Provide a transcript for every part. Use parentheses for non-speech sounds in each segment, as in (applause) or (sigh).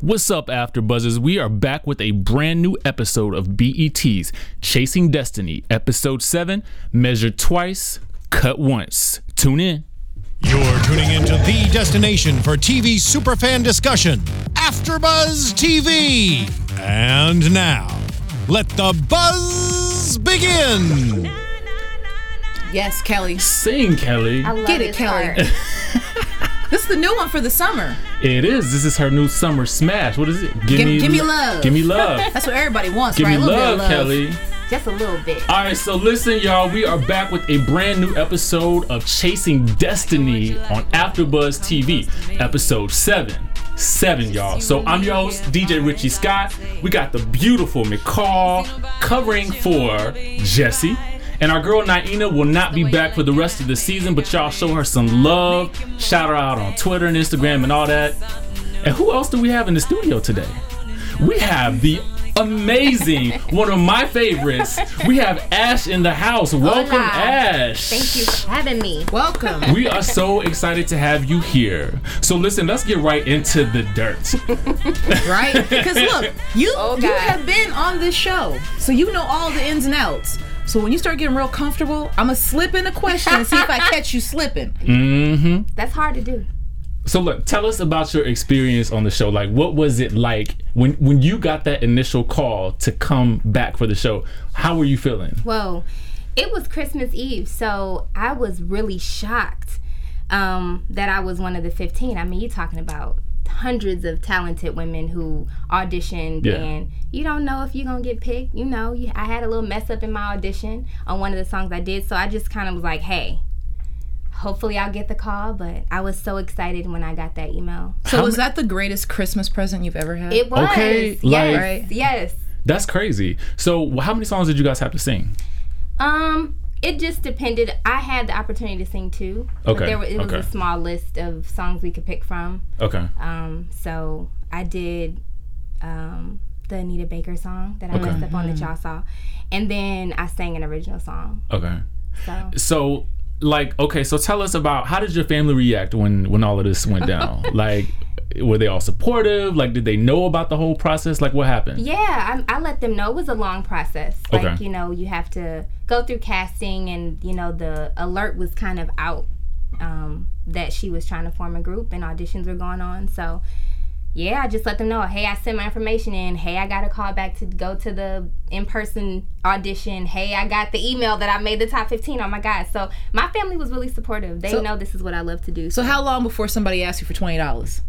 What's up, After Buzzers? We are back with a brand new episode of BET's Chasing Destiny, Episode 7 Measure Twice, Cut Once. Tune in. You're tuning into the destination for TV superfan discussion, AfterBuzz TV. And now, let the buzz begin. Yes, Kelly. Sing, Kelly. I love Get it, this Kelly. part. (laughs) This is the new one for the summer. It is. This is her new summer smash. What is it? Give, Give- give me love. Give me love. (laughs) That's what everybody wants, give right? me love, love. Kelly. Just a little bit. All right, so listen, y'all. We are back with a brand new episode of Chasing Destiny on AfterBuzz TV, episode seven. Seven, y'all. So I'm your host, DJ Richie Scott. We got the beautiful McCall covering for Jesse. And our girl Naina will not be back for the rest of the season, but y'all show her some love. Shout her out on Twitter and Instagram and all that. And who else do we have in the studio today? We have the amazing, (laughs) one of my favorites. We have Ash in the house. Welcome, Hola. Ash. Thank you for having me. Welcome. We are so excited to have you here. So listen, let's get right into the dirt. (laughs) right? Because look, you Oh, you have been on this show, so you know all the ins and outs. So when you start getting real comfortable, I'm gonna slip in a question and see if I (laughs) catch you slipping. Mm-hmm. That's hard to do. So look, tell us about your experience on the show. Like, what was it like when when you got that initial call to come back for the show? How were you feeling? Well, it was Christmas Eve, so I was really shocked um, that I was one of the 15. I mean, you're talking about hundreds of talented women who auditioned Yeah. and you don't know if you're gonna get picked you know you, i had a little mess up in my audition on one of the songs i did so i just kind of was like hey hopefully i'll get the call but i was so excited when i got that email So was that the greatest Christmas present you've ever had? it was Okay, yes like- Right. yes That's crazy. So, how many songs did you guys have to sing? Um, it just depended. I had the opportunity to sing too. Okay, there was, it was okay. a small list of songs we could pick from. Okay. Um, so I did um, the Anita Baker song that I Okay. messed up on that y'all saw, and then I sang an original song. Okay. So So, like, okay, so tell us about how did your family react when when all of this went down? (laughs) like, were they all supportive? Like, did they know about the whole process? Like, what happened? yeah, I, I let them know it was a long process. Like Okay. you know, you have to go through casting, and you know the alert was kind of out um, that she was trying to form a group and auditions were going on. So yeah, I just let them know, hey, I sent my information in. Hey, I got a call back to go to the in-person audition. Hey, I got the email that I made the top 15. Oh my God. So my family was really supportive. They So- know this is what I love to do. So how long before somebody asked you for twenty dollars?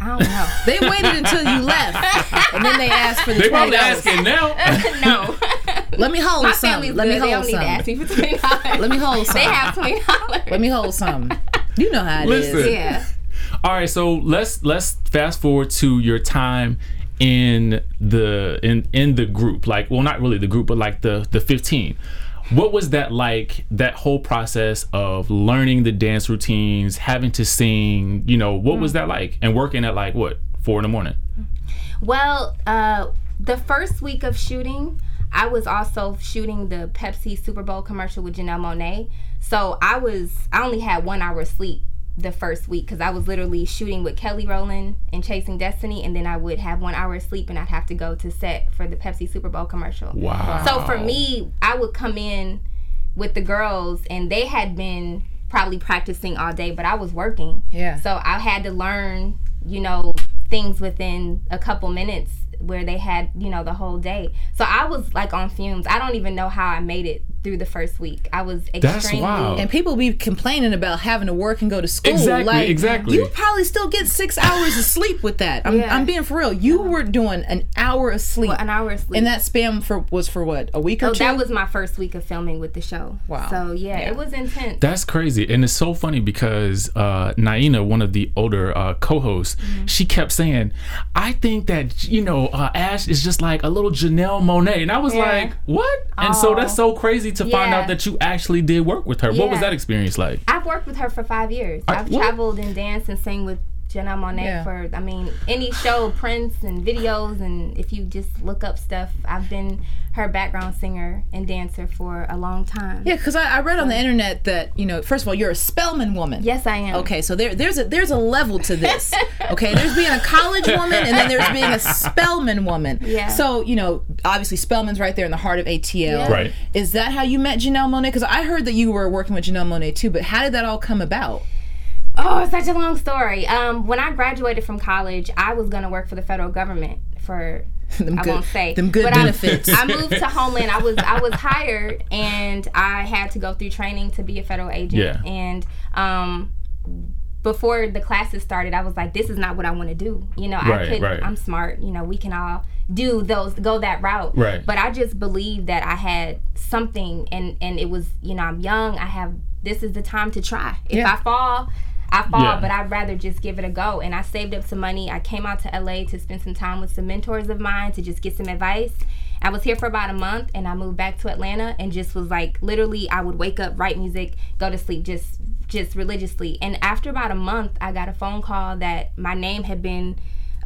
I don't know. They waited until you left, and then they asked for the They twenty probably asking now. (laughs) no. Let me hold my some. family's Let good. me they hold don't need to ask me for $20. Let me hold some. They have $20. Let me hold some. You know how it is. Listen. Yeah. All right, so let's let's fast forward to your time in the in in the group. Like, well, not really the group, but like the the 15. What was that like? That whole process of learning the dance routines, having to sing. You know, what was that like? And working at like what four in the morning? Well, uh, the first week of shooting, I was also shooting the Pepsi Super Bowl commercial with Janelle Monáe. So I was, I only had one hour sleep the first week because I was literally shooting with Kelly Rowland and Chasing Destiny, and then I would have one hour of sleep and I'd have to go to set for the Pepsi Super Bowl commercial. Wow. So for me, I would come in with the girls, and they had been probably practicing all day, but I was working. Yeah. So I had to learn, you know, things within a couple minutes where they had, you know, the whole day. So I was like on fumes. I don't even know how I made it through the first week. I was extremely That's wild. And people be complaining about having to work and go to school. Exactly, like, exactly. You probably still get six hours of sleep with that. I'm, Yeah. I'm being for real. You were doing an hour of sleep. an hour of sleep. and that spam for was for what a week or so two. that was my first week of filming with the show. Wow. So yeah, Yeah. it was intense. That's crazy, and it's so funny because uh, Naina, one of the older uh, co-hosts, she kept saying, "I think that you know uh, Ash is just like a little Janelle Monáe," and I was Yeah. like, "What?" And so Oh. that's so crazy to find Yeah. out that you actually did work with her. What was that experience like? I've worked with her for five years. I- I've what? traveled and danced and sang with Janelle Monáe Yeah. for I mean any show prints and videos and if you just look up stuff I've been her background singer and dancer for a long time. Yeah, because I, I read on the internet that you know, first of all, you're a Spelman woman. Yes, I am. Okay, so there, there's a there's a level to this. (laughs) Okay, there's being a college woman, and then there's being a Spelman woman. Yeah. So you know, obviously Spelman's right there in the heart of ATL. Yeah. Right. Is that how you met Janelle Monáe? Because I heard that you were working with Janelle Monáe too, but how did that all come about? Oh, it's such a long story. Um, when I graduated from college, I was gonna work for the federal government for (laughs) Them I good, won't say them good but I- benefits. I, moved to Homeland. I was I was hired and I had to go through training to be a federal agent. Yeah. And um, before the classes started, I was like, this is not what I want to do. You know, Right, I could. right. I'm smart. You know, we can all do those go that route. Right. But I just believed that I had something, and and it was you know I'm young. I have this is the time to try. If Yeah. I fall. I fall, Yeah. but I'd rather just give it a go. And I saved up some money. I came out to LA to spend some time with some mentors of mine to just get some advice. I was here for about a month and I moved back to Atlanta and just was like literally I would wake up, write music, go to sleep just just religiously. And after about a month, I got a phone call that my name had been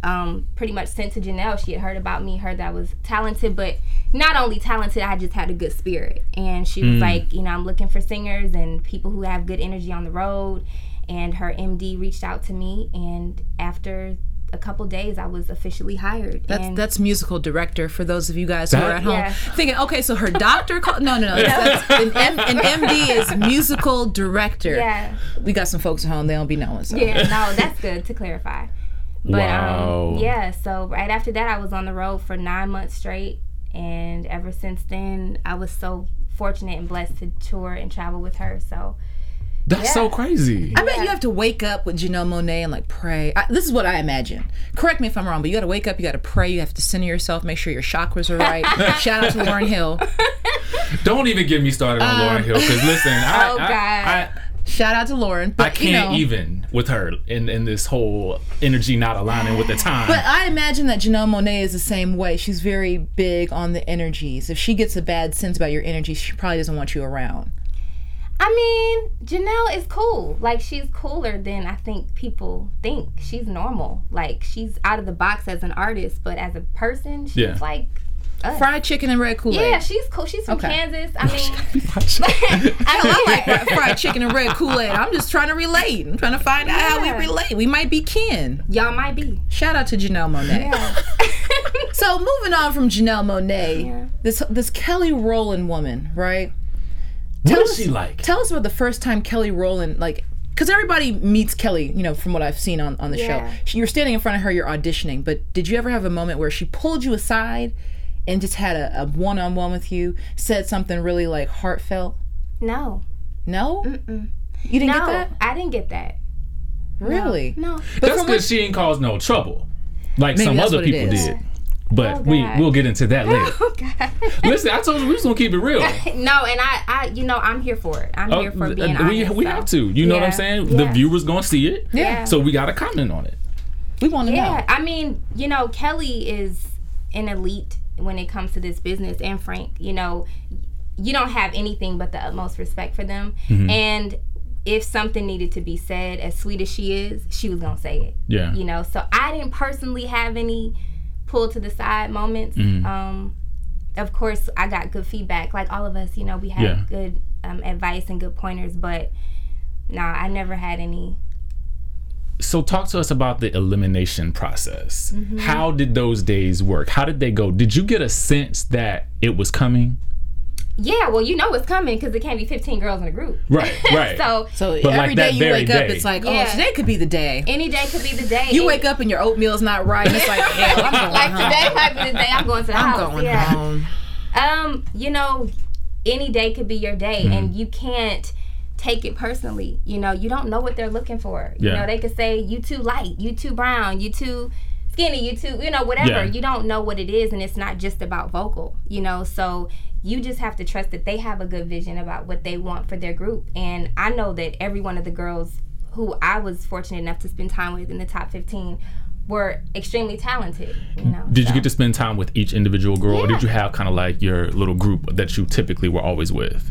um, pretty much sent to Janelle. She had heard about me, heard that I was talented, but not only talented, I just had a good spirit. And she was like, you know, I'm looking for singers and people who have good energy on the road. And her MD reached out to me, and after a couple days, I was officially hired. That's and that's musical director for those of you guys who are at home Yeah. thinking, okay, so her doctor called. No, no, no. That's, an, M, an MD is musical director. yeah, We got some folks at home; they don't be knowing. So. yeah, no, that's good to clarify. But Wow. um, yeah, so right after that, I was on the road for nine months straight, and ever since then, I was so fortunate and blessed to tour and travel with her. So That's Yeah. so crazy. I bet you have to wake up with Janelle Monáe and like pray. I, this is what I imagine. Correct me if I'm wrong, but you got to wake up, you got to pray, you have to center yourself, make sure your chakras are right. (laughs) Shout out to Lauryn Hill. (laughs) Don't even get me started on Lauryn Hill because listen, I, Oh, I, God. I, Shout out to Lauryn. But, I can't you know, even with her in, in this whole energy not aligning with the time. But I imagine that Janelle Monáe is the same way. She's very big on the energies. If she gets a bad sense about your energy, she probably doesn't want you around. I mean, Janelle is cool. Like she's cooler than I think people think. She's normal. Like she's out of the box as an artist, but as a person, she's Yeah. like us. Fried chicken and red Kool Aid. yeah, she's cool. She's from Okay. Kansas. I mean, (laughs) I I like fried- fried chicken and red Kool Aid. I'm just trying to relate. I'm trying to find out how we relate. We might be kin. y'all might be. Shout out to Janelle Monáe. Yeah. (laughs) So moving on from Janelle Monáe, Yeah. this this Kelly Rowland woman, right? What tell is us- she like? Tell us about the first time Kelly Rowland, like, because everybody meets Kelly, you know, from what I've seen on, on the Yeah. show. She, you're standing in front of her, you're auditioning, but did you ever have a moment where she pulled you aside and just had a, a one-on-one with you, said something really like heartfelt? no. No, Mm-mm. you didn't No, get that. I didn't get that. Really? No. But That's from because she ain't caused no trouble, like Maybe some other people is. did. But Oh, we we'll get into that (laughs) later. Oh Listen, I told you we was gonna keep it real. (laughs) no, and I, I, you know, I'm here for it. I'm Oh, here for being uh, we honest. we so. have to. You know what I'm Yeah. saying? The viewers gonna see it. Yeah. So we gotta comment on it. we want to Yeah, know. Yeah, I mean, you know, Kelly is an elite when it comes to this business, and Frank, you know, you don't have anything but the utmost respect for them. Mm-hmm. And if something needed to be said, as sweet as she is, she was gonna say it. Yeah. You know, so I didn't personally have any pull to the side moments. Mm-hmm. Um, of course, I got good feedback, like all of us. You know, we had Yeah. good um, advice and good pointers, but no, I never had any. So talk to us about the elimination process. Mm-hmm. How did those days work? How did they go? Did you get a sense that it was coming? Yeah, well, you know it's coming because it can't be 15 girls in a group. Right, right. (laughs) so So But every like day you very wake up, it's like, Yeah. oh, today could be the day. any day could be the day. You And, wake up and your oatmeal's not right. It's like, (laughs) hell, I'm going like home. today might be the day I'm going to the I'm house. going yeah. home. Um, you know, any day could be your day, Mm-hmm. and you can't take it personally. You know, you don't know what they're looking for. You Yeah. know, they could say you too light, you too brown, you too skinny, you too, you know, whatever. Yeah. You don't know what it is, and it's not just about vocal. You know, so you just have to trust that they have a good vision about what they want for their group. And I know that every one of the girls who I was fortunate enough to spend time with in the top 15 were extremely talented. You know, Did you get to spend time with each individual girl, or did you have kind of like your little group that you typically were always with?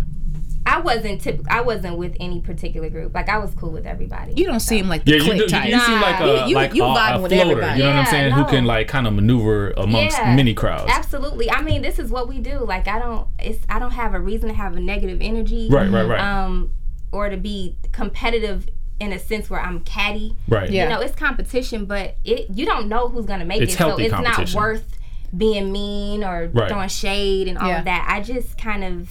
I wasn't typ- I wasn't with any particular group. Like I was cool with everybody. You don't seem like the Yeah, you, click do, you, type. you seem like a You- you- like you a, vibing a with floater. everybody. You know what I'm Yeah, saying? Who can like kind of maneuver amongst Yeah. many crowds. Absolutely. I mean, this is what we do. Like I don't it's I don't have a reason to have a negative energy. Right, right, right. Um or to be competitive in a sense where I'm catty. right. Yeah. You know, it's competition, but it you don't know who's gonna make It's it. So healthy it's not worth being mean or Right. throwing shade and all Yeah. of that. I just kind of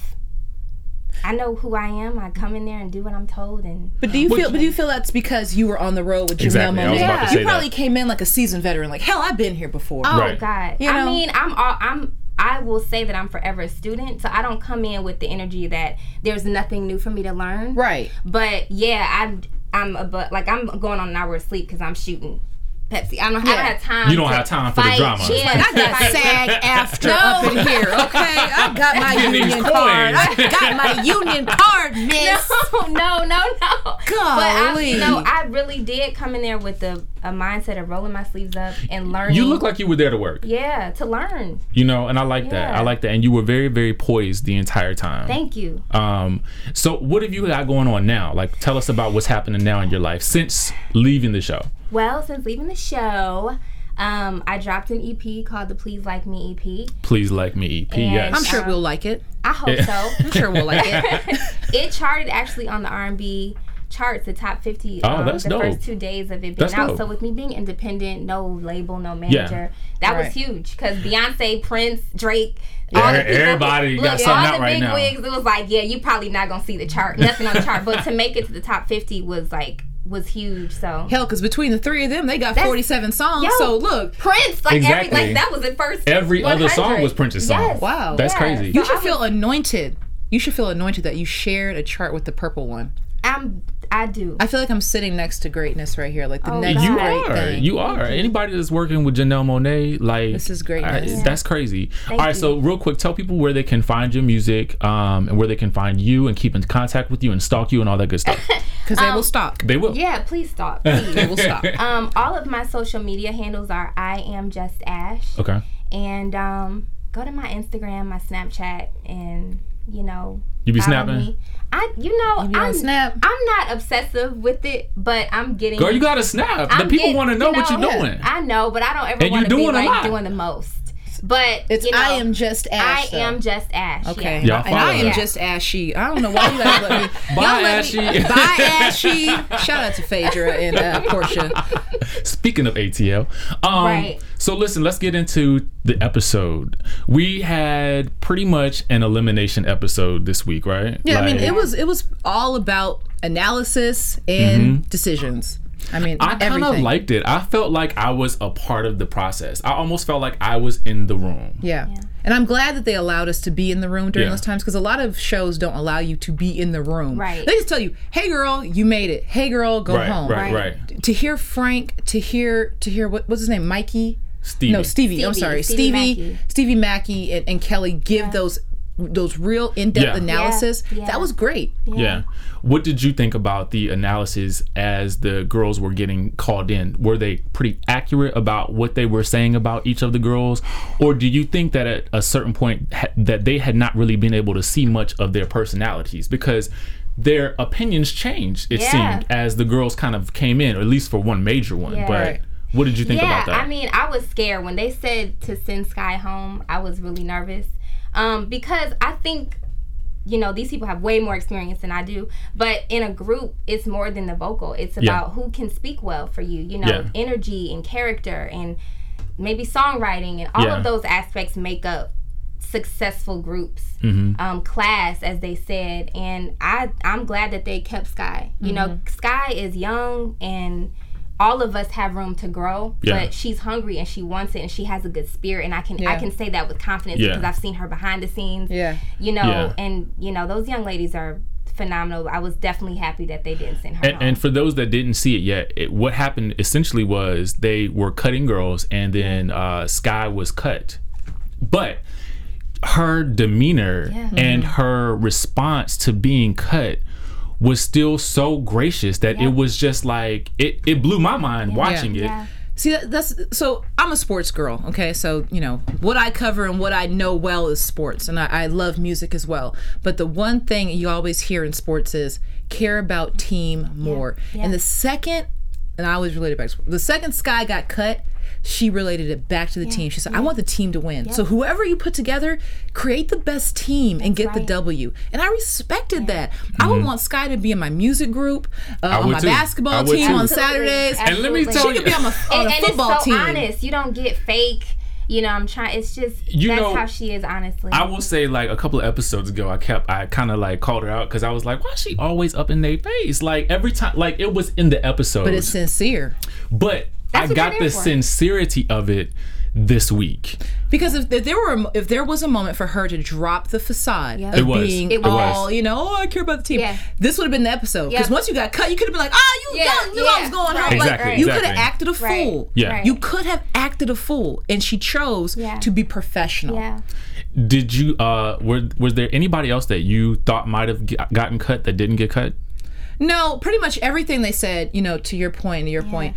I know who I am. I come in there and do what I'm told and But do you feel? But do you feel that's because you were on the road with Janelle Exactly, I was Monáe? about you probably that. came in like a seasoned veteran. Like hell, I've been here before. Oh Right. God! You know? I mean, I'm all, I'm. I will say that I'm forever a student, so I don't come in with the energy that there's nothing new for me to learn. Right. But yeah, I'm. I'm a but like I'm going on an hour of sleep because I'm shooting Pepsi. I don't, I Yeah. don't have time. You don't have time for the fight. drama. Yeah, I got. SAG after up in here, (laughs) okay? I got my Getting these union card. I got my (laughs) union card, miss. (laughs) No, no, no, no. But I, Golly. you know, I really did come in there with the a mindset of rolling my sleeves up and learning. You look like you were there to work. yeah, to learn. You know, and I like that. I like that. And you were very, very poised the entire time. Thank you. Um, so what have you got going on now? Like, tell us about what's happening now in your life since leaving the show. Well, since leaving the show, um, I dropped an EP called the Please Like Me EP. Please like me, EP. And- yes. I'm sure we'll like it. I hope Yeah. so. (laughs) I'm sure we'll like it. (laughs) it charted actually on the R&B charts, the top 50. Oh, um, that's the dope. first two days of it being That's out. dope. So with me being independent, no label, no manager, that Right. was huge because Beyonce, Prince, Drake. Yeah, all the people, everybody got look, something all out the right big now. wigs. It was like, yeah, you probably not gonna see the chart, nothing on the chart, but to make it to the top 50 was like was huge. So Hell, because between the three of them, they got 47 songs. Yo. so look, Prince, like Exactly. every, like that was the first. Every other song was Prince's song. Yes. Wow. That's Yeah. crazy. you So should I feel anointed. You should feel anointed that you shared a chart with the purple one. I'm. I do. I feel like I'm sitting next to greatness right here, like the Oh, next you great are. thing. You are. Anybody that's working with Janelle Monáe, like This is greatness. I- that's crazy. Thank All right, you. so real quick, tell people where they can find your music, um, and where they can find you and keep in contact with you and stalk you and all that good stuff. (laughs) Because they will stalk. they will. yeah, please stop. (laughs) Please. They will stop. um, all of my social media handles are I am just Ash, Okay. and um, go to my Instagram, my Snapchat, and you know. You be snapping? me. I, you know, You be on I'm Snap? I'm not obsessive with it, but I'm getting. Girl, you got to snap. the I'm people want to know you what you're doing. I know, but I don't ever want you to be doing a like doing the most. But It's you know, I am just Ash. I am just Ash. Okay. yeah. Y'all And I am her. just ashy. I don't know why you guys let me. (laughs) Bye, y'all let Ashy. Me, (laughs) bye, Ashy. Shout out to Phaedra and uh, Portia. (laughs) Speaking of ATL, um, Right. so listen, let's get into the episode. We had pretty much an elimination episode this week, right? Yeah, I mean, it was it was all about analysis and decisions. I mean. I kind of liked it. I felt like I was a part of the process. I almost felt like I was in the room. Yeah. And I'm glad that they allowed us to be in the room during Yeah. those times because a lot of shows don't allow you to be in the room. Right. They just tell you, "Hey, girl, you made it. Hey, girl, go Right, home." right, Right. right. To hear Frank, to hear to hear what what's his name, Mikey? Stevie. No, Stevie. I'm sorry, Stevie Stevie. Mackey. Stevie Mackey and, and Kelly give those those real in depth Yeah. analysis. Yeah, yeah. That was great. Yeah. What did you think about the analysis as the girls were getting called in? Were they pretty accurate about what they were saying about each of the girls, or do you think that at a certain point ha- that they had not really been able to see much of their personalities because their opinions changed? It Yeah. seemed as the girls kind of came in, or at least for one major one. Yeah. But what did you think yeah, about that? I mean, I was scared when they said to send Sky home. I was really nervous um, because I think you know these people have way more experience than I do. But in a group, it's more than the vocal. It's Yeah. about who can speak well for you. You know, Yeah. energy and character and maybe songwriting and all Yeah. of those aspects make up successful groups Mm-hmm. um, class as they said and i i'm glad that they kept sky you know Mm-hmm. sky is young and all of us have room to grow Yeah. but she's hungry and she wants it and she has a good spirit and i can i can say that with confidence Yeah. because i've seen her behind the scenes Yeah. you know Yeah. and you know those young ladies are phenomenal i was definitely happy that they didn't send her And, home. and for those that didn't see it yet, it, what happened essentially was they were cutting girls, and then uh, Sky was cut. But her demeanor Yeah. and her response to being cut was still so gracious that Yeah. it was just like it, it blew my mind watching it. yeah See, that's so. I'm a sports girl. Okay, so you know what I cover and what I know well is sports, and I, I love music as well. But the one thing you always hear in sports is care about team more. yeah. And the second, and I always related back. to The second Sky got cut, she related it back to the team. She said, "I want the team to win. So whoever you put together, create the best team and get the. W." And I respected that. I would want Sky to be in my music group, uh, on my too. Basketball team too. on Absolutely. Saturdays. And let me tell She could be on, my, on and, a and it's so team. honest. You don't get fake. You know, I'm trying. It's just You that's know, how she is. Honestly, I will say, like a couple of episodes ago, I kept, I kind of like called her out because I was like, "Why is she always up in their face?" Like every time, like it was in the episode, But it's sincere. but I That's what got the for. sincerity of it this week. Because if, if there were a, if there was a moment for her to drop the facade Yeah. of It was. being It was. all you know, oh I care about the team. Yeah. This would have been the episode. Because Yeah. once you got cut, you could have been like, oh, you, Yeah, y'all knew I was yeah. going home. Right, Like Exactly, you could have acted a Right. fool. Yeah. Right. You could have acted a fool, and she chose Yeah. to be professional. yeah. Did you? uh were Was there anybody else that you thought might have g- gotten cut that didn't get cut? No, pretty much everything they said, you know, to your point, to your point,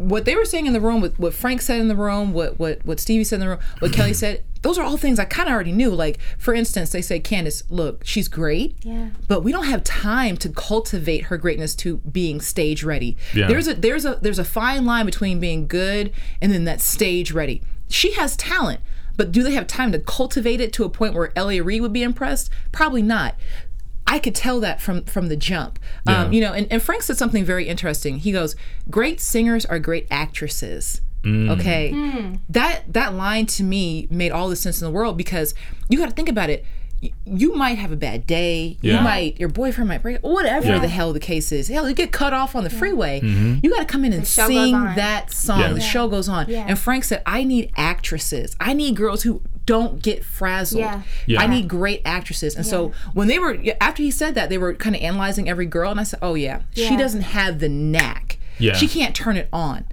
what they were saying in the room, what, what Frank said in the room, what what what Stevie said in the room, what Kelly said, those are all things I kind of already knew. Like, for instance, they say, Candace, look, she's great, Yeah. but we don't have time to cultivate her greatness to being stage ready. Yeah. There's a there's a there's a fine line between being good and then that stage ready. She has talent, but do they have time to cultivate it to a point where L.A. Reid would be impressed? Probably not. I could tell that from from the jump. Um, yeah. Um, you know, and, and Frank said something very interesting. He goes, "Great singers are great actresses." Mm. Okay, that that line to me made all the sense in the world because you got to think about it. Y- You might have a bad day. Yeah. You might, your boyfriend might break, whatever Yeah. the hell the case is. Hell, you get cut off on the freeway. Mm-hmm. You got to come in and sing that song. Yeah. The show goes on. Yeah. And Frank said, I need actresses. I need girls who don't get frazzled. Yeah. Yeah. I need great actresses. And so when they were after he said that, they were kind of analyzing every girl, and I said, "Oh yeah, she doesn't have the knack. Yeah. She can't turn it on."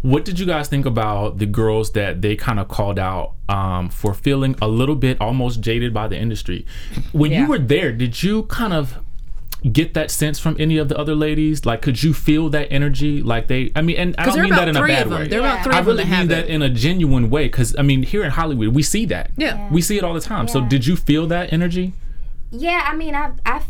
What did you guys think about the girls that they kind of called out um, for feeling a little bit almost jaded by the industry? When Yeah. you were there, did you kind of get that sense from any of the other ladies? Like, could you feel that energy? Like they, I mean, and I don't mean that in a bad way. There are about three I of them really that mean that it. in a genuine way because I mean, here in Hollywood, we see that. Yeah. we see it all the time. So, did you feel that energy? Yeah, I mean, I I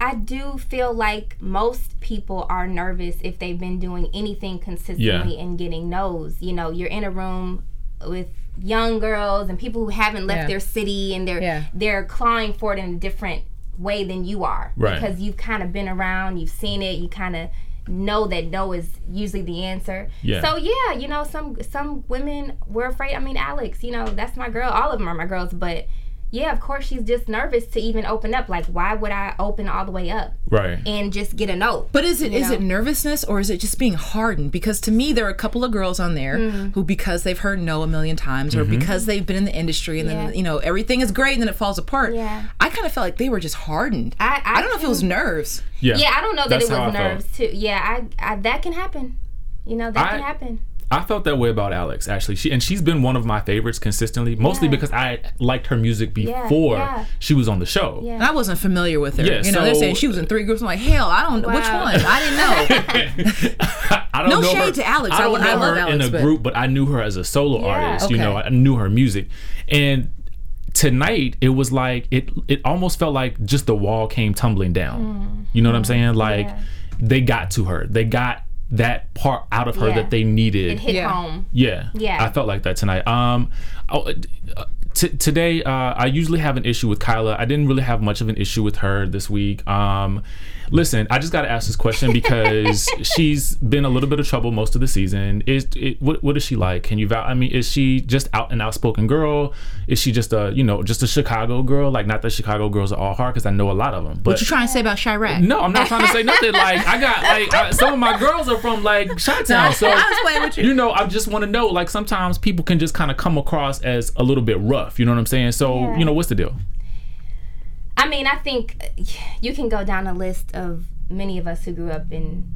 I do feel like most people are nervous if they've been doing anything consistently and getting no's. You know, you're in a room with young girls and people who haven't left Yeah. their city and they're Yeah. they're clawing for it in a different way than you are Right. because you've kind of been around, you've seen it, you kind of know that no is usually the answer. Yeah. So yeah, you know, some some women were afraid. I mean, Alex, you know, that's my girl. All of them are my girls, but yeah, of course she's just nervous to even open up. Like, why would I open all the way up Right. and just get a no? But is it is know? it nervousness or is it just being hardened? Because to me, there are a couple of girls on there Mm. who, because they've heard no a million times, or because they've been in the industry and Yeah. then you know everything is great and then it falls apart. Yeah. I kind of felt like they were just hardened. I- I don't know if it was nerves. Yeah. yeah, I don't know that That's it was I felt. nerves too. Yeah, I, I that can happen. You know, that I- can happen. I felt that way about Alex actually. She and she's been one of my favorites consistently, mostly Yeah. because I liked her music before yeah. she was on the show. Yeah. And I wasn't familiar with her. Yeah, you know, they're saying she was in three groups. I'm like, hell, I don't know which one. I didn't know. (laughs) (laughs) I don't No know shade her, to Alex. I don't I- I know love her Alex, in a but- group, but I knew her as a solo Yeah. artist. You know, I knew her music, and tonight it was like it. It almost felt like just the wall came tumbling down. You know what I'm saying? Like Mm. Yeah. they got to her. They got that part out of her Yeah. that they needed. It hit Yeah. home. Yeah. Yeah. I felt like that tonight. Um, oh, uh, t- today, uh, I usually have an issue with Kyla. I didn't really have much of an issue with her this week. Um, listen, I just got to ask this question because (laughs) she's been a little bit of trouble most of the season. Is it, what, what is she like? Can you vouch? I mean, is she just out an outspoken girl? Is she just a, you know, just a Chicago girl? Like, not that Chicago girls are all hard because I know a lot of them. But what you trying to say about Chiraq? no, I'm not trying to say (laughs) nothing. Like, I got, like, I, some of my girls are from, like, Chi-Town. So, I was playing with you. you know, I just want to know, like, sometimes people can just kind of come across as a little bit rough. You know what I'm saying? So, Yeah. you know, what's the deal? I mean, I think (sighs) you can go down a list of many of us who grew up in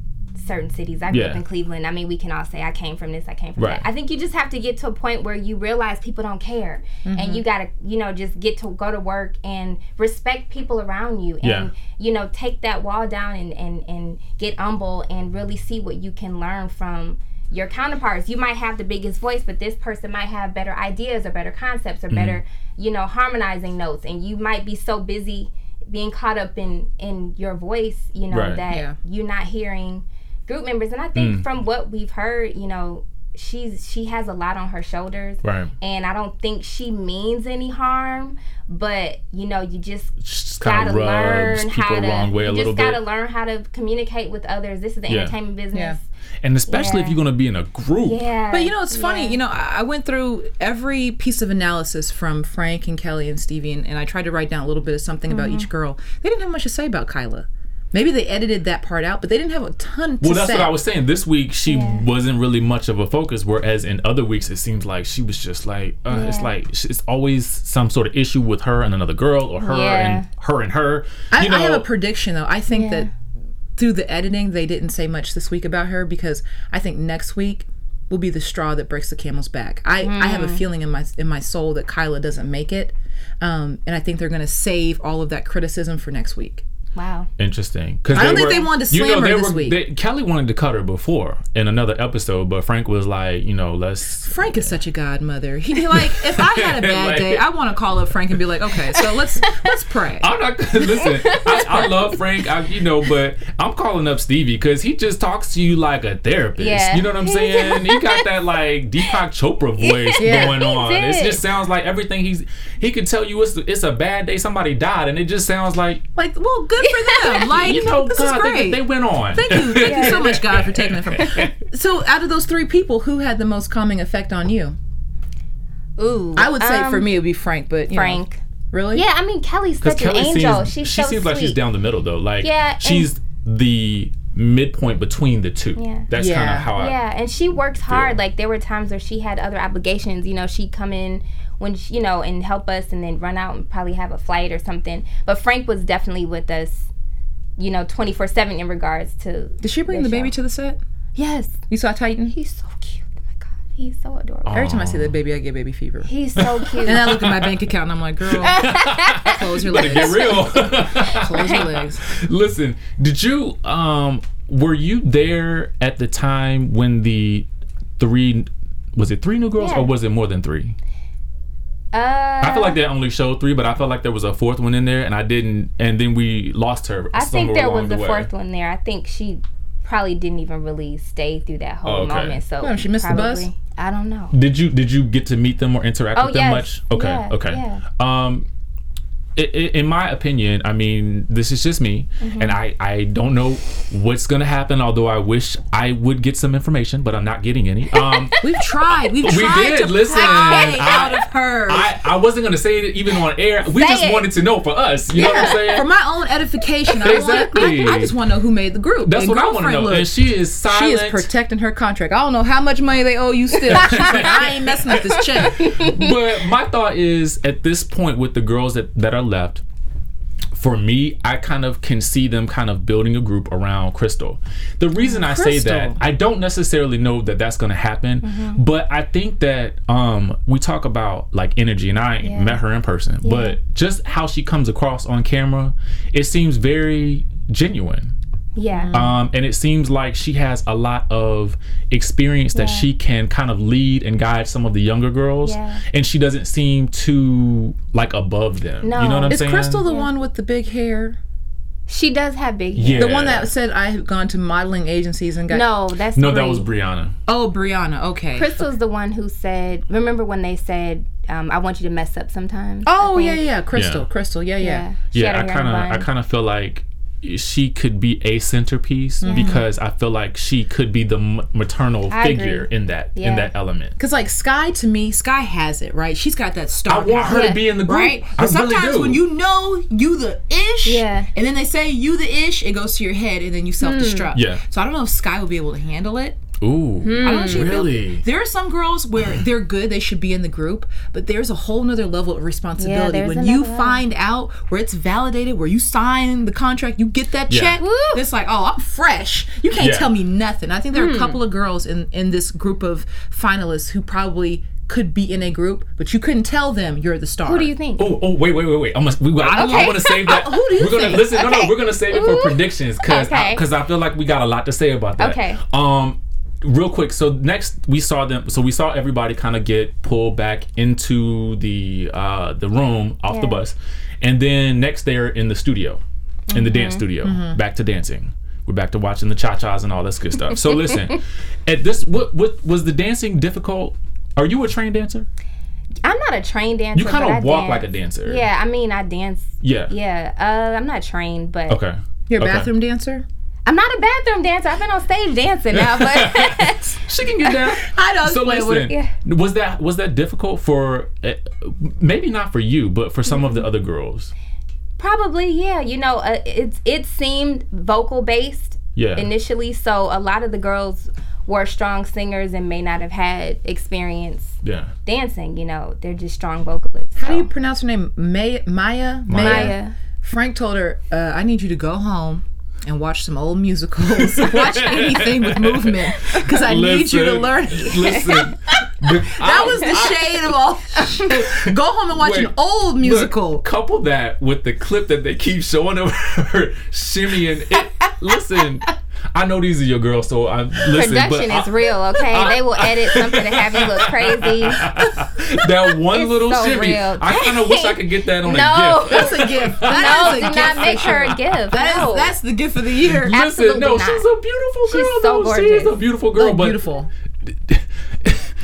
certain cities. I grew up in Cleveland. I mean, we can all say I came from this, I came from Right. that. I think you just have to get to a point where you realize people don't care, Mm-hmm. and you gotta, you know, just get to go to work and respect people around you, and Yeah. you know, take that wall down and and and get humble and really see what you can learn from your counterparts. You might have the biggest voice, but this person might have better ideas or better concepts or mm-hmm. better, you know, harmonizing notes. And you might be so busy being caught up in in your voice, you know, Right. that Yeah. you're not hearing group members. And I think mm. from what we've heard, you know, she's she has a lot on her shoulders. Right. And I don't think she means any harm, but you know, you just Just gotta kind of rubs learn how to. wrong way a you just bit. gotta learn how to communicate with others. This is the Yeah. entertainment business. And especially if you're gonna be in a group. Yeah. But you know, it's funny. Yeah. You know, I I went through every piece of analysis from Frank and Kelly and Stevie, and, and I tried to write down a little bit of something about Mm-hmm. each girl. They didn't have much to say about Kyla. Maybe they edited that part out, but they didn't have a ton to Well, that's say. what I was saying. This week she Yeah. wasn't really much of a focus, whereas in other weeks it seems like she was just like uh, it's like it's always some sort of issue with her and another girl, or her Yeah. and her and her. I, know, I have a prediction though. I think Yeah. that through the editing, they didn't say much this week about her because I think next week will be the straw that breaks the camel's back. I, I have a Hmm. feeling in my in my soul that Kyla doesn't make it, um, and I think they're going to save all of that criticism for next week. Wow. Interesting. Cause I don't think were- they wanted to you slam her they this week. They, Kelly wanted to cut her before in another episode, but Frank was like, you know, let's. Frank is such a godmother. He'd be like if I had a (laughs) bad Like- day, I want to call up Frank and be like, okay, so let's let's pray. I'm not (laughs) listen. I, I love Frank, I, you know, but I'm calling up Stevie because he just talks to you like a therapist. Yeah. You know what I'm saying? he got that like Deepak Chopra (laughs) voice Yeah. going on. It just sounds like everything he's. He could tell you it's it's a bad day, somebody died, and it just sounds like Like, well, good for them. Like, you know, this God, is they, great. they went on. Thank you. Thank you so (laughs) much, God, for taking it from me. So, out of those three people, who had the most calming effect on you? Ooh. I would say um, for me, it would be Frank, but you know. Frank. really? Yeah, I mean Kelly's Because such an angel. seems she's she so seems like she's down the middle though. Like Yeah, and- she's the midpoint between the two. Yeah. That's kind of how I. Yeah, and she works hard. feel. Like there were times where she had other obligations. You know, she'd come in when she, you know and help us, and then run out and probably have a flight or something. But Frank was definitely with us. You know, twenty four seven in regards to. Did she bring the baby to the set? Yes, You saw Titan? he's so cute. Oh my god, he's so adorable. Every time I see that baby, I get baby fever. He's so (laughs) cute. And I look at my bank account and I'm like, girl, (laughs) (laughs) close your legs. Get real. Close your legs. Listen, did you um were you there at the time when the three was it three new girls Yeah. or was it more than three? Uh, I feel like they only showed three, but I felt like there was a fourth one in there, and I didn't. And then we lost her. I think there was the the way. fourth one there. I think she probably didn't even really stay through that whole Oh, okay. moment. So Well, she missed the bus? I don't know. Did you did you get to meet them or interact Oh, with them much? Okay, Yeah, okay. yeah. Um, i i in my opinion, I mean, this is just me, Mm-hmm. and I I don't know what's gonna happen. Although I wish I would get some information, but I'm not getting any. (laughs) Um, We've tried. We've We tried did, to listen, pry I- out of her. I I wasn't gonna say it even on air. We Say just it. wanted to know for us. You know what I'm saying? For my own edification, I, Exactly. want, I, I just want to know who made the group. That's And what I want to know. look, And she is silent. she is protecting her contract. I don't know how much money they owe you still. (laughs) (laughs) I ain't messing with this check. but my thought is at this point with the girls that, that are left for me i kind of can see them kind of building a group around crystal the reason i say that i don't necessarily know that that's going to happen Mm-hmm. but i think that um we talk about like energy and i Yeah. met her in person but just how she comes across on camera it seems very genuine Yeah. um, and it seems like she has a lot of experience that Yeah. she can kind of lead and guide some of the younger girls Yeah. and she doesn't seem too like above them No. you know what i'm Is saying Is Crystal the one with the big hair? she does have big hair. yeah The one that said I have gone to modeling agencies and got. No, that's no that was brianna Oh, Brianna. Okay. Crystal's the one who said. Remember when they said, um, "I want you to mess up sometimes." Oh yeah, yeah. Crystal. Yeah. Crystal. Yeah, yeah. Yeah. Yeah i kind of in a i bun. kind of feel like she could be a centerpiece mm-hmm. because i feel like she could be the m- maternal I figure agree. in that Yeah. in that element Cause like Sky to me, Sky has it right. She's got that star. i want her power, to be in the group right. I But sometimes really do. when you know you the ish, Yeah. and then they say you the ish, it goes to your head, and then you self destruct. Yeah. So I don't know if Sky will be able to handle it. Ooh I don't know if she'll be able- really There are some girls where they're good, they should be in the group, but there's a whole nother level of responsibility. there's when you level. find out where it's validated, where you sign the contract, you get that Yeah. check, Woo. it's like, oh, I'm fresh. You can't Yeah. tell me nothing. I think there are a Hmm. couple of girls in, in this group of finalists who probably could be in a group, but you couldn't tell them you're the star. Who do you think? Oh, oh, wait, wait, wait, wait. I'm gonna, we, I, Okay. I want to save that. (laughs) Who do you we're gonna think? listen. No, no, we're gonna save it for predictions because Okay. because I, feel like we got a lot to say about that. Okay. Um, real quick. So next we saw them. So we saw everybody kind of get pulled back into the uh, the room off the bus, and then next they're in the studio, in the Mm-hmm. dance studio, back to dancing. We're back to watching the cha chas and all this good stuff. So listen, (laughs) at this, what what was the dancing difficult? Are you a trained dancer? I'm not a trained dancer. You kind but of walk dance. like a dancer. Yeah, I mean, I dance. Yeah. Yeah, uh, I'm not trained, but Okay. You're a Okay. bathroom dancer? I'm not a bathroom dancer. I've been on stage dancing now, but (laughs) She can get down. (laughs) I don't know. so wait, wait. listen, Yeah. was that was that difficult for uh, maybe not for you, but for some of Mm-hmm. the other girls? probably yeah. You know, uh, it's it seemed vocal based Yeah. initially, so a lot of the girls were strong singers and may not have had experience Yeah. dancing. You know, they're just strong vocalists. How do you pronounce her name? Maya? Maya? Maya. Frank told her, uh, I need you to go home and watch some old musicals. (laughs) watch anything with movement because I need you to learn. Listen. (laughs) that was the shade of all. (laughs) Go home and watch Wait, an old musical. couple that with the clip that they keep showing of her shimmying. It, listen, I know these are your girls, so I listen. Production but is I- real, okay? they will edit something to have you look (laughs) crazy. that one It's little so shimmy. real. I kind of wish I could get that on No. a gift. That's a gift. (laughs) That No, is a do gift not for make her a gift. That is, no. that's the gift of the year. Listen, absolutely no, not. she's a beautiful girl. She's so though. She is a beautiful girl, but beautiful. (laughs)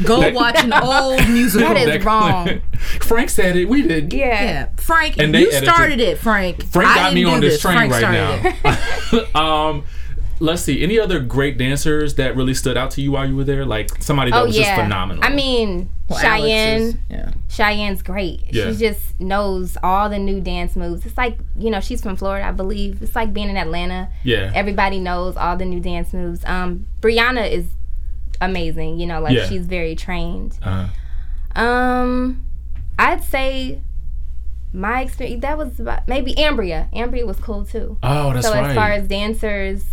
Go That- watch an old musical. That is that- wrong. Frank said it. We did. yeah. Yeah, Frank, And you edited- started it, Frank. Frank I got me on do this train Frank right now. um, let's see. Any other great dancers that really stood out to you while you were there? Like somebody that Oh was yeah. just phenomenal. I mean, Well, Cheyenne. is- yeah. Cheyenne's great. Yeah. She just knows all the new dance moves. It's like, you know, she's from Florida, I believe. It's like being in Atlanta. yeah. Everybody knows all the new dance moves. Um, Brianna is amazing, you know, like Yeah. she's very trained. uh, Um, I'd say my experience that was about maybe Ambria. Ambria was cool too. oh, that's so right. as far as dancers,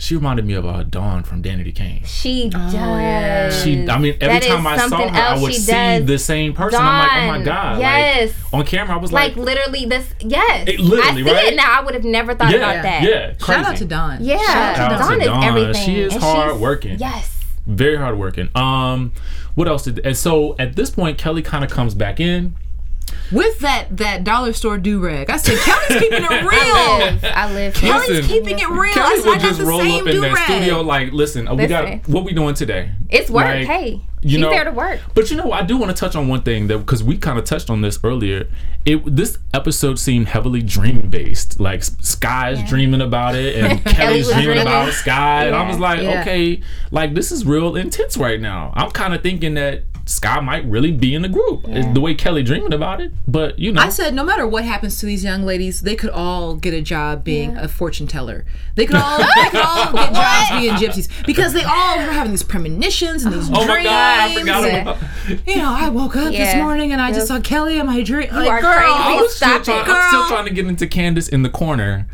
she reminded me of uh, Dawn from Danity Kane. she does. yeah. She, I mean, every That time I saw her, I would see does. the same person. I'm like, oh my god! Yes. Like, on camera, I was like like, literally this yes It literally, i see right? it now i would have never thought yeah, about that yeah, crazy. Shout out to Dawn. yeah Shout out to Shout dawn is Dawn. everything She is And hard working. yes very hard working. Um, what else did? And so at this point, Kelly kind of comes back in. With that that dollar store do rag. I said, Kelly's keeping it (laughs) real. i live Kelly's Listen, keeping it real. Kelly I said, would I got just the roll same up in that studio like, listen, uh, we got what we doing today. it's work Like, hey you she's know- there to work But you know, I do want to touch on one thing that because we kind of touched on this earlier. It this episode seemed heavily dream based. Like Sky's dreaming about it, and (laughs) Kelly's dreaming dreaming. about Sky, and I was like, Yeah. okay, like this is real intense right now. I'm kind of thinking that Sky might really be in the group. It's The way Kelly dreaming about it, but you know, I said, no matter what happens to these young ladies, they could all get a job being a fortune teller. They could all, they could all (laughs) get jobs being gypsies because they all were having these premonitions and these oh dreams. my god, I forgot about. You know, I woke up this morning and I just saw Kelly in my dream. You like, are girl, crazy. I was still Stop trying, it, I'm still trying to get into Candace in the corner.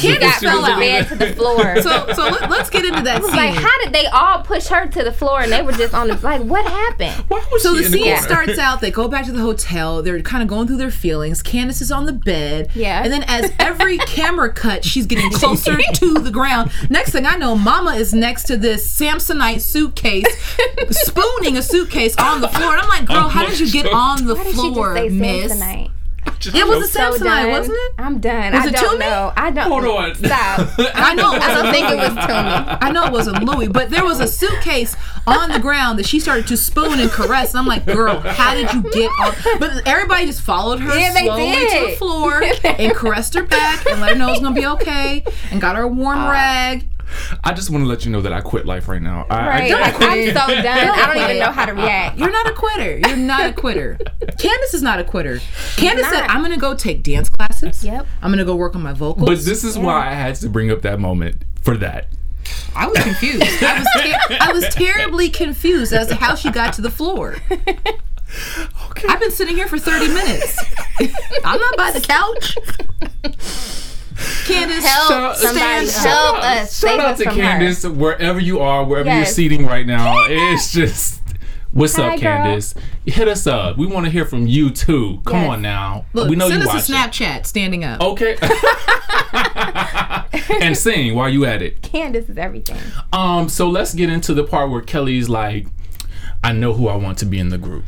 She Candace got fell from the bed to the floor (laughs) So, so let, us get into that scene. like how did they all push her to the floor and they were just on the like what happened Why was So she the in the scene corner? starts out. They go back to the hotel. They're kind of going through their feelings. Candace is on the bed. Yeah. And then as every (laughs) camera cut, she's getting closer (laughs) to the ground. Next thing I know, Mama is next to this Samsonite suitcase, spooning a suitcase on the floor. And I'm like, girl, oh how did you get on the why did she just floor, Miss? Samsonite? (laughs) It was a so Samsonite, done. wasn't it? I'm done. Was I it don't Tumi? know. I don't. Hold on. Stop. (laughs) I know. It I don't think it Louis. was Tumi. I know it wasn't Louis, but there was a suitcase on the ground that she started to spoon and caress. And I'm like, girl, how did you get on? But everybody just followed her Yeah, they slowly to the floor (laughs) and caressed her back and let her know it was gonna be okay and got her a warm Uh, rag. I just want to let you know that I quit life right now. I, Right. I, Like, I'm so done. (laughs) I don't even know how to (laughs) react. You're not a quitter. You're not a quitter. Candace is not a quitter. Candace said. I'm gonna go take dance classes. Yep. I'm gonna go work on my vocals. but this is why I had to bring up that moment for that. I was confused. I was, ter- I was terribly confused as to how she got to the floor. Okay. I've been sitting here for 30 minutes. (laughs) I'm not by the couch. Candace, Help Shout- somebody. stand Help up. Us. Shout out to from Candace her. wherever you are, wherever you're Yes. seating right now. It's just. What's Hi, up, girl. Candace? Hit us up. We want to hear from you too. Come Yes. on now. Look, we know send you us watch a Snapchat standing up. Okay. (laughs) and sing while you at it. Candace is everything. Um, so let's get into the part where Kelly's like, I know who I want to be in the group.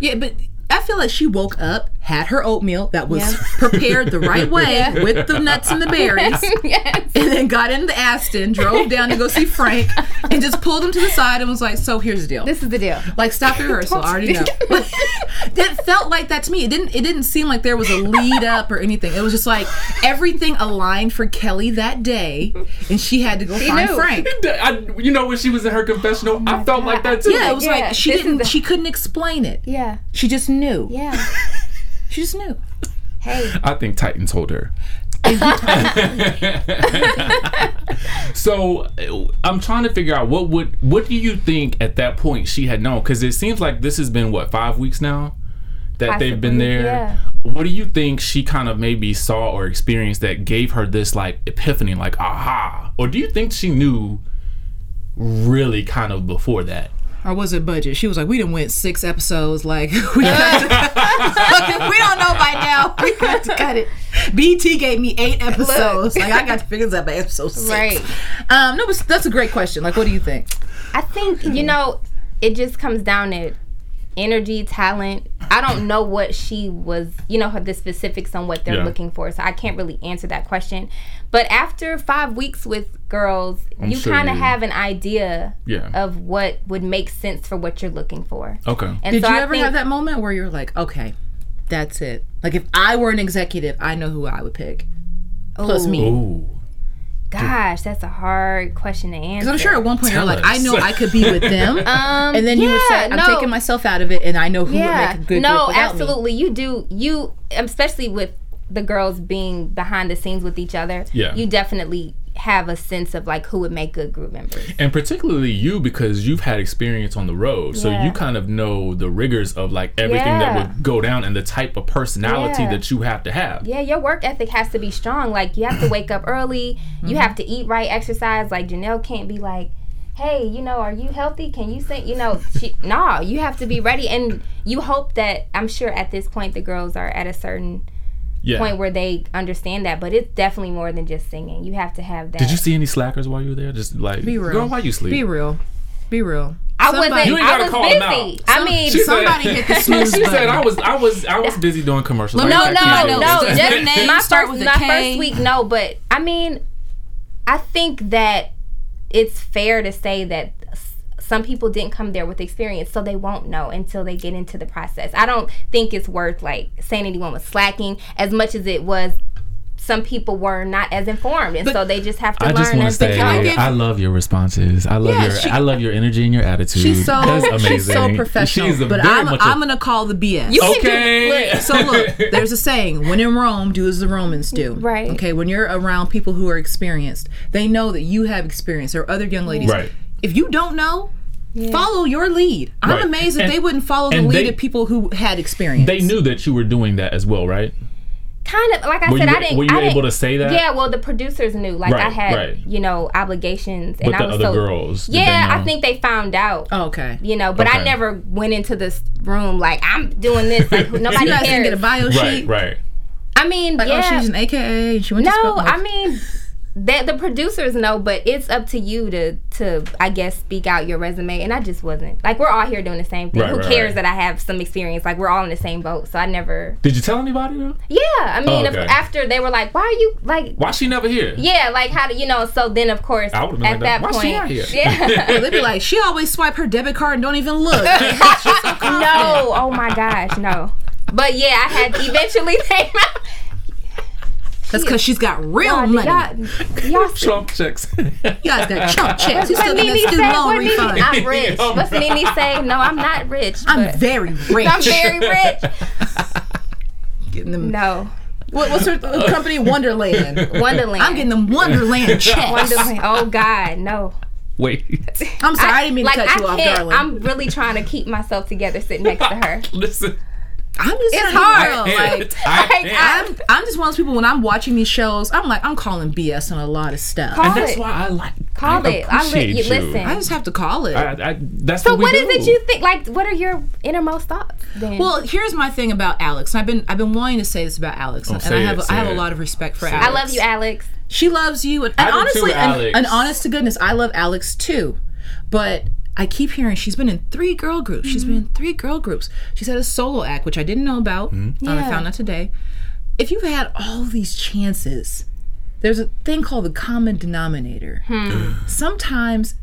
Yeah, but I feel like she woke up, had her oatmeal that was Yeah. (laughs) prepared the right way with the nuts and the berries, (laughs) yes. and then got into the Aston, drove down to go see Frank, and just pulled him to the side and was like, "So here's the deal." This is the deal. like stop (laughs) rehearsal. I already know. that felt like that to me. It didn't. It didn't seem like there was a lead up or anything. It was just like everything aligned for Kelly that day, and she had to go find knew. Frank. I, you know when she was in her confessional, oh I felt like that too. Yeah, it was Yeah, like she this didn't. the- she couldn't explain it. Yeah. She just knew. Yeah. She just knew. Hey. I think Titan told her. (laughs) so I'm trying to figure out what would what do you think at that point she had known because it seems like this has been what five weeks now that they've been there. yeah. What do you think she kind of maybe saw or experienced that gave her this like epiphany, like aha, or do you think she knew really kind of before that? Or was it budget? She was like, "We didn't went six episodes. Like (laughs) we, got to, (laughs) we don't know by now. We got to cut it." BT gave me eight episodes. Like I got to figure this out by episode six. Right. Um. No, but that's a great question. Like, what do you think? I think you know it just comes down to energy, talent. I don't know what she was, you know, the specifics on what they're Yeah. looking for, so I can't really answer that question. But after five weeks with girls, you sure kind of have an idea Yeah. of what would make sense for what you're looking for. Okay. And Did so you I ever think- have that moment where you're like, "Okay, that's it." Like if I were an executive, I know who I would pick. Plus Ooh, me. Ooh. Gosh, that's a hard question to answer. Because I'm sure at one point Tell you're like. I know I could be with them. (laughs) Um, and then you would say, I'm no. taking myself out of it and I know who yeah would make a good no group without me. absolutely you do you especially with the girls being behind the scenes with each other Yeah. you definitely have a sense of like who would make good group members And particularly you because you've had experience on the road. So Yeah. you kind of know the rigors of like everything that would go down and the type of personality Yeah. that you have to have. yeah your work ethic has to be strong like you have to wake up early Mm-hmm. you have to eat right exercise like janelle can't be like hey you know are you healthy can you sing you know she, no you have to be ready and you hope that i'm sure at this point the girls are at a certain Yeah. point where they understand that but it's definitely more than just singing you have to have that Did you see any slackers while you were there? Just like, Be real. girl, why you sleep? Be real. Be real. I Somebody- wasn't. You ain't gotta was call 'em busy. out. I mean, She said- Somebody hit the (laughs) snooze she said. I was I was I was busy doing commercials. (laughs) Let me- no, no, no. Just Just name my start first, with my K. first week, no. But I mean, I think that it's fair to say that s- some people didn't come there with experience, so they won't know until they get into the process. I don't think it's worth like saying anyone was slacking as much as it was. Some people were not as informed, and so they just have to I learn just want to say I give- I love your responses. I love Yeah, your she- I love your energy and your attitude. She's so That's amazing. she's so professional. She's a but I'm much a- I'm gonna call the BS. You can do- Okay. look, so look, there's a saying: when in Rome, do as the Romans do. Right. Okay. When you're around people who are experienced, they know that you have experience. Or other young ladies. Right. If you don't know, follow your lead. I'm Right. amazed that And- they wouldn't follow the lead they- of people who had experience. They knew that you were doing that as well, right? kind of like I Were said, you- I didn't. were you I able to say that? Yeah, well, the producers knew. Like I had, right. you know, obligations, and But I the was other so. girls, Yeah, I think they found out. Oh, okay. You know, but I never went into this room like I'm doing this. Like (laughs) nobody You guys didn't cares. get a bio sheet. right. I mean, Like, oh, yeah. oh, she's an AKA. She went to no, I mean, that the producers know, but it's up to you to to I guess speak out your resume. And I just wasn't like we're all here doing the same thing. Right, Who right, cares right. that I have some experience? Like we're all in the same boat. So I never. Did you tell anybody though? Yeah, I mean, Oh, okay. if, after they were like, "Why are you like?" Why she never here? Yeah, like how do you know? So then, of course, I would've been at like that that. Why point, she out here? yeah. (laughs) they'd be like, she always swipe her debit card and don't even look. (laughs) no, oh my gosh, no. But yeah, I had eventually (laughs) came out. That's because she's got real Y'all, money. y'all, y'all see- (laughs) Trump checks. You guys got chump checks. You what still Nene that say? loan What Nene- refund. I'm rich. (laughs) What's Nene say? No, I'm not rich. I'm very rich. I'm very rich. getting them. No, What, what's her uh, company? Wonderland. Wonderland. I'm getting them Wonderland (laughs) checks. Wonderland. Oh God, no. Wait. I'm sorry, I, didn't mean like to cut you off, can't. darling. I'm really trying to keep myself together, sitting next to her. Listen. I'm just It's hard. girl, I- like (laughs) I- Like, I- I'm, I'm just one of those people when I'm watching these shows, I'm like, I'm calling BS on a lot of stuff. Call and that's it. why I like. Call I it. I li- appreciate you you. listen. I just have to call it. I, I, that's So what we what is do. it you think? Like, what are your innermost thoughts? Then? well, here's my thing about Alex. I've been I've been wanting to say this about Alex, oh, and Oh, say I have it, I have say a lot of respect for Say Alex. I love you, Alex. She loves you, and, and do too, honestly, and, and honest to goodness, I love Alex too. But I keep hearing she's been in three girl groups. She's been in three girl groups. She's had a solo act, which I didn't know about. Mm-hmm. Um, I found out today. If you've had all these chances, there's a thing called the common denominator. Sometimes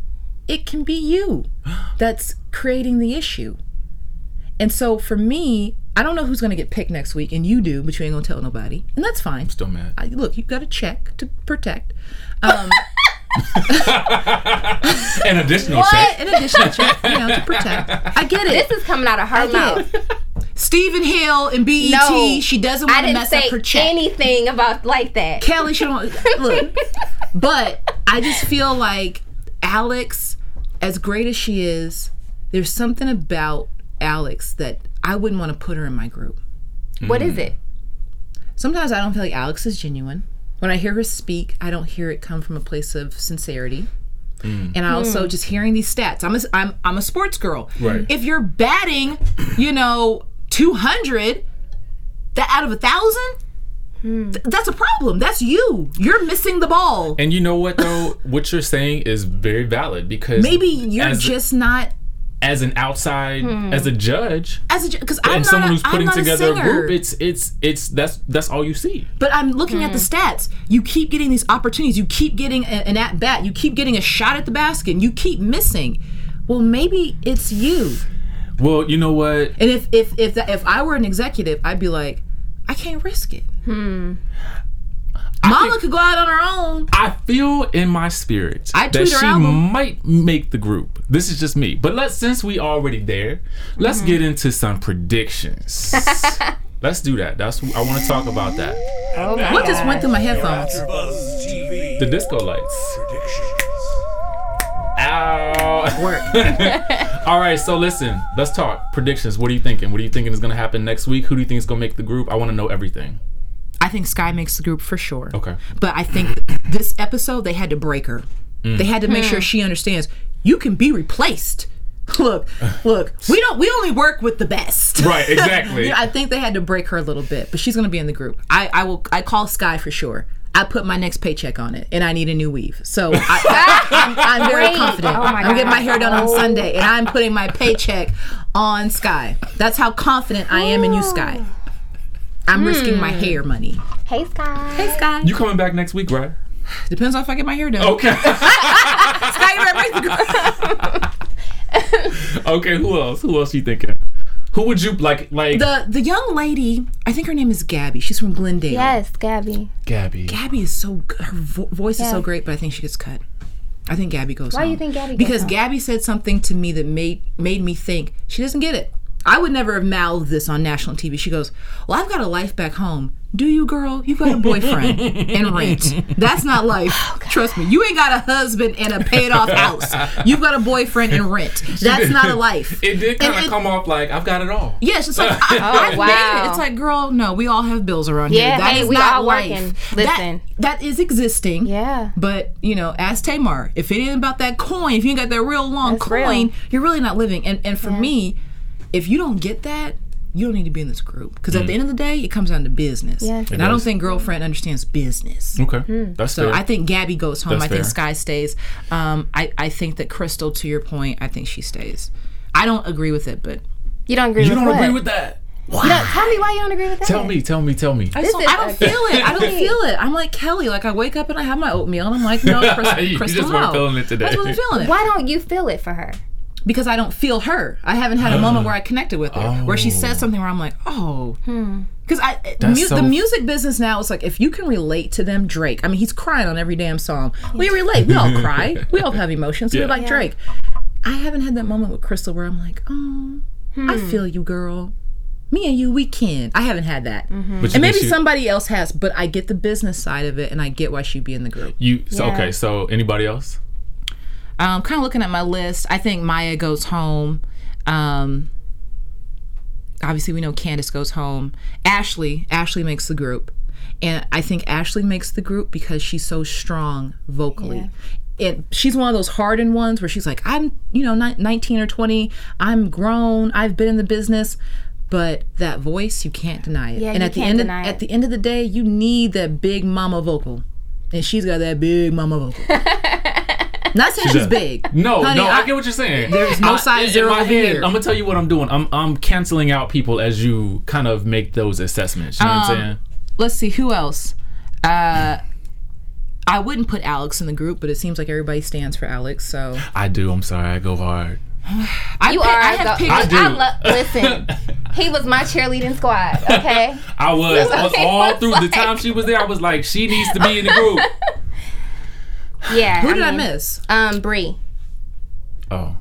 it can be you (gasps) that's creating the issue. And so for me, I don't know who's going to get picked next week, and you do, but you ain't going to tell nobody. And that's fine. Still mad. I, look, you've got to check to protect. (laughs) Um, (laughs) An additional check. in addition to check, you know, to protect. I get it. This is coming out of her mouth. Stephen Hill and BET. No, she doesn't want to mess say up her check. anything about like that. Kelly, she don't look. (laughs) But I just feel like Alex, as great as she is, there's something about Alex that I wouldn't want to put her in my group. What is mm. it? Sometimes I don't feel like Alex is genuine. When I hear her speak, I don't hear it come from a place of sincerity. Mm. And I also hmm. just hearing these stats. I'm a, I'm I'm a sports girl. Right. If you're batting, you know, 200, that out of a thousand, hmm. th- that's a problem. That's you. You're missing the ball. And you know what though? what you're saying is very valid because Maybe you're as, just not as an outside as a judge as a because I'm and not someone a, who's I'm putting not together a a, group. It's it's it's that's that's all you see. But I'm looking at the stats. You keep getting these opportunities. You keep getting a- an at bat. You keep getting a shot at the basket. And you keep missing. Well, maybe it's you. Well, you know what? And if if if that, if I were an executive, I'd be like, I can't risk it. Hmm. Mama could go out on her own. I feel in my spirit I that she album. might make the group. This is just me. But let's since we already there, let's Mm-hmm. get into some predictions. (laughs) let's do that. That's I want to talk about that. Oh What just went through my headphones? The disco lights. predictions. Ow. Work. (laughs) All right, so listen, let's talk predictions. What are you thinking? What are you thinking is going to happen next week? Who do you think is going to make the group? I want to know everything. I think Sky makes the group for sure. Okay. But I think this episode they had to break her. Mm. They had to make sure she understands you can be replaced. (laughs) Look, look, we don't we only work with the best. Right, exactly. You (laughs) know, I think they had to break her a little bit, but she's gonna be in the group. I, I will I call Sky for sure. I put my next paycheck on it, and I need a new weave. So I, (laughs) am I'm very Great. confident. Oh my I'm getting my hair done on Oh. Sunday, and I'm putting my paycheck on Sky. That's how confident I am in you, Sky. I'm risking my hmm. hair money. Hey, Sky. Hey, Sky. You coming back next week, right? Depends on if I get my hair done. Okay. Sky, you ready to break the group? okay, who else? Who else you thinking? Who would you like like The the young lady, I think her name is Gabby. She's from Glendale. Yes, Gabby. Gabby? Gabby is so. Her vo- voice is so great, but I think she gets cut. I think Gabby goes Why do you think Gabby Because home? Gabby said something to me that made made me think she doesn't get it. I would never have mouthed this on national TV. She goes, "Well, I've got a life back home. Do you, girl? You've got a boyfriend (laughs) and rent. That's not life. Oh, Trust me. You ain't got a husband and a paid off (laughs) house. You've got a boyfriend and rent. That's not a life. It did kind of come off like I've got it all. Yeah, it's just like (laughs) I, oh, I wow. it. It's like, girl, no, we all have bills around Yeah, here. That hey, is we not all life. working. That- Listen. that is existing. Yeah. But you know, as Tamar, if it ain't about that coin, if you ain't got that real long That's coin, real. you're really not living. And and for me, if you don't get that, you don't need to be in this group because at the end of the day, it comes down to business. Yes. And It I don't think girlfriend understands business. Okay, that's So fair. I think Gabby goes home. That's I think fair. Sky stays. Um, I, I think that Crystal, to your point, I think she stays. I don't agree with it, but You don't agree with that? you with don't what? agree with that. No, tell me why you don't agree with that. Tell me, tell me, tell me. I, This just don't, is I don't feel it. I don't (laughs) feel it. I'm like Kelly. Like I wake up and I have my oatmeal and I'm like, no, Crystal, (laughs) You Crystal just weren't no. feeling it today. I just wasn't feeling it. Why don't you feel it for her? Because I don't feel her. I haven't had a moment (gasps) where I connected with her, where she says oh. something where I'm like, oh. Hmm. Because I eh, mu- so- the music business now is like if you can relate to them, Drake. I mean, he's crying on every damn song. We relate. We all (laughs) cry. We all have emotions. Yeah. We're like Drake. I haven't had that moment with Crystal where I'm like, oh, I hmm. feel you, girl. Me and you, we can. I haven't had that. Mm-hmm. But you And maybe she- somebody else has, but I get the business side of it, and I get why she'd be in the group. You so, Yeah. okay? So anybody else? Um, kind of looking at my list, I think Maya goes home. Um, obviously we know Candace goes home. Ashley, Ashley makes the group. And I think Ashley makes the group because she's so strong vocally. It, she's one of those hardened ones where she's like, I'm, you know, 19 or 20. I'm grown. I've been in the business. But that voice, you can't deny it. Yeah, and you at the end of, at the end of the day, you need that big mama vocal. And she's got that big mama vocal. (laughs) (laughs) Not saying she's big. No, Honey, no, I, get what you're saying. There's no I- size in zero my over head, here. I'm gonna tell you what I'm doing. I'm I'm canceling out people as you kind of make those assessments. You know what I'm saying? let's see who else. Uh, I wouldn't put Alex in the group, but it seems like everybody stands for Alex. So I do. I'm sorry. I go hard. (sighs) I You pick- are. I have the- picked. I do. lo- listen, he was my cheerleading squad. Okay. (laughs) I was (laughs) Okay, I was all what's through the time she was there. I was like, she needs to be in the group. (sighs) Yeah. who did I miss? Um, Bree. Oh,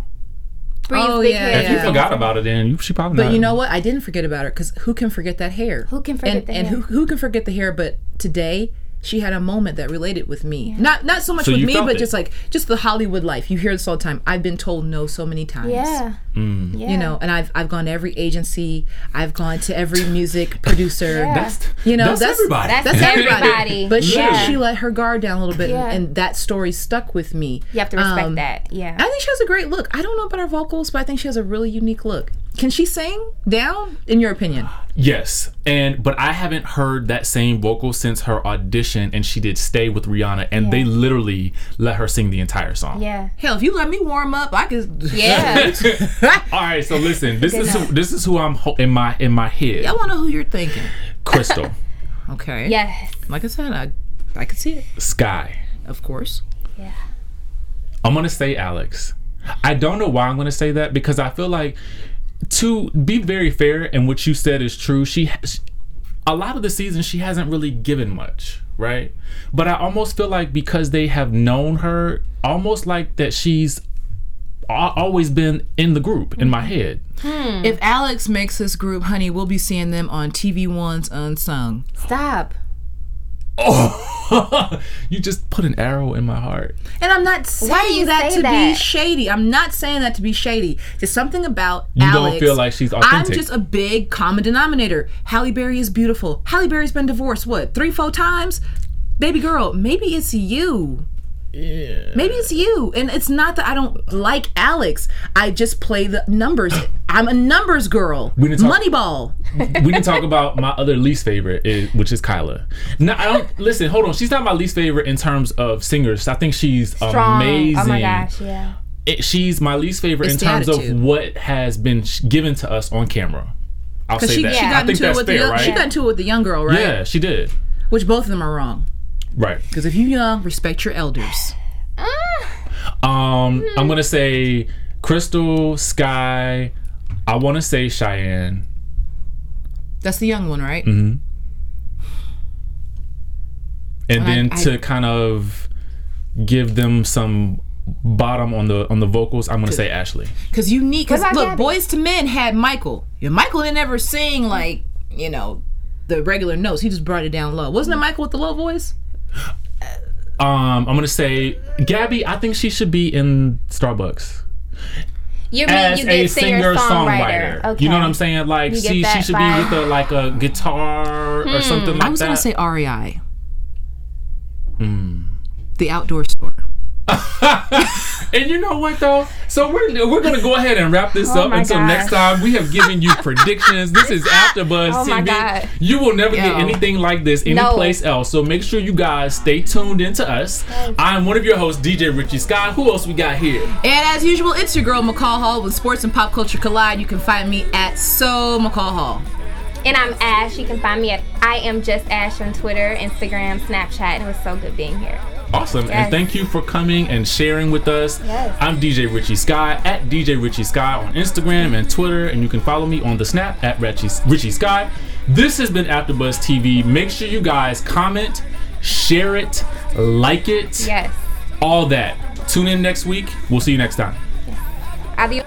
Bree's Oh, yeah, hair. if you forgot about it, then you she probably. But not. you know what? I didn't forget about her because who can forget that hair? Who can forget and, the and hair? who who can forget the hair? But today she had a moment that related with me. Not not so much So with me, but it. just like just the Hollywood life. You hear this all the time. I've been told no so many times. Yeah. Mm. Yeah. You know, and I've I've gone to every agency. I've gone to every music (laughs) producer. Yeah. that's You know, that's, that's- everybody. That's, That's everybody. everybody. But she yeah. she let her guard down a little bit, Yeah. and, and that story stuck with me. you have to respect Um, that. Yeah. I think she has a great look. I don't know about her vocals, but I think she has a really unique look. Can she sing down? In your opinion? Yes, and but I haven't heard that same vocal since her audition, and she did "Stay" with Rihanna, and they literally let her sing the entire song. yeah. Hell, if you let me warm up, I could. (laughs) Yeah. (laughs) All right, so listen, this is who, this is who I'm ho- in my in my head. I want to know who you're thinking. Crystal, (laughs) Okay. yes. Like I said, I I could see it. Sky. Of course. Yeah. I'm gonna say Alex. I don't know why I'm gonna say that because I feel like to be very fair and what you said is true. She has a lot of the season she hasn't really given much, right? But I almost feel like because they have known her, almost like that she's always been in the group in my head. Hmm. If Alex makes this group, honey, we'll be seeing them on TV One's Unsung. Stop. Oh, (laughs) you just put an arrow in my heart. And I'm not do saying you that say to be shady. I'm not saying that to be shady. There's something about You Alex. don't feel like she's authentic. I'm just a big common denominator. Halle Berry is beautiful. Halle Berry's been divorced what three, four times. Baby girl, maybe it's you. Yeah. Maybe it's you. And it's not that I don't like Alex. I just play the numbers. I'm a numbers girl. We didn't talk- Moneyball. (laughs) we didn't talk about my other least favorite, is, which is Kyla. No, I don't listen. Hold on, she's not my least favorite in terms of singers. I think she's Strong. amazing. Oh my gosh. Yeah. It- she's my least favorite It's in terms attitude. of what has been sh- given to us on camera. I'll say she, that. she I think that's with the fair, right? she got into it with the young girl, right? Yeah, she did. Which both of them are wrong. Right. Because if you young, respect your elders. Um, I'm gonna say Crystal, Sky. I want to say Cheyenne. That's the young one, right? Mm-hmm. and I- then I- to kind of give them some bottom on the on the vocals, I'm gonna say Ashley. Because you need. Because What look, Boyz II Men had Michael. Yeah, Michael didn't ever sing like you know the regular notes. He just brought it down low. Wasn't it Michael with the low voice? Um, I'm gonna say Gabby. I think she should be in Starbucks You mean as you a get singer singer songwriter? songwriter. Okay. You know what I'm saying? Like You she she should vibe. be with a like a guitar or something like that. I was that. gonna say REI. Hmm. The outdoor store. (laughs) And you know what though? So we're we're gonna go ahead and wrap this Oh up until gosh. next time. We have given you predictions. This is AfterBuzz Oh my TV. God. You will never get anything like this No. anyplace else. So make sure you guys stay tuned into us. I'm one of your hosts, DJ Richie Scott. Who else we got here? And as usual, it's your girl McCall Hall with Sports and Pop Culture Collide. You can find me at So McCall Hall. And I'm Ash. You can find me at I am just Ash on Twitter, Instagram, Snapchat. And it was so good being here. Awesome. And thank you for coming and sharing with us. Yes. I'm DJ Richie Sky at DJ Richie Sky on Instagram and Twitter. And you can follow me on the Snap at Richie, Richie Sky. This has been AfterBuzz TV. Make sure you guys comment, share it, like it, Yes. all that. Tune in next week. We'll see you next time. Adios.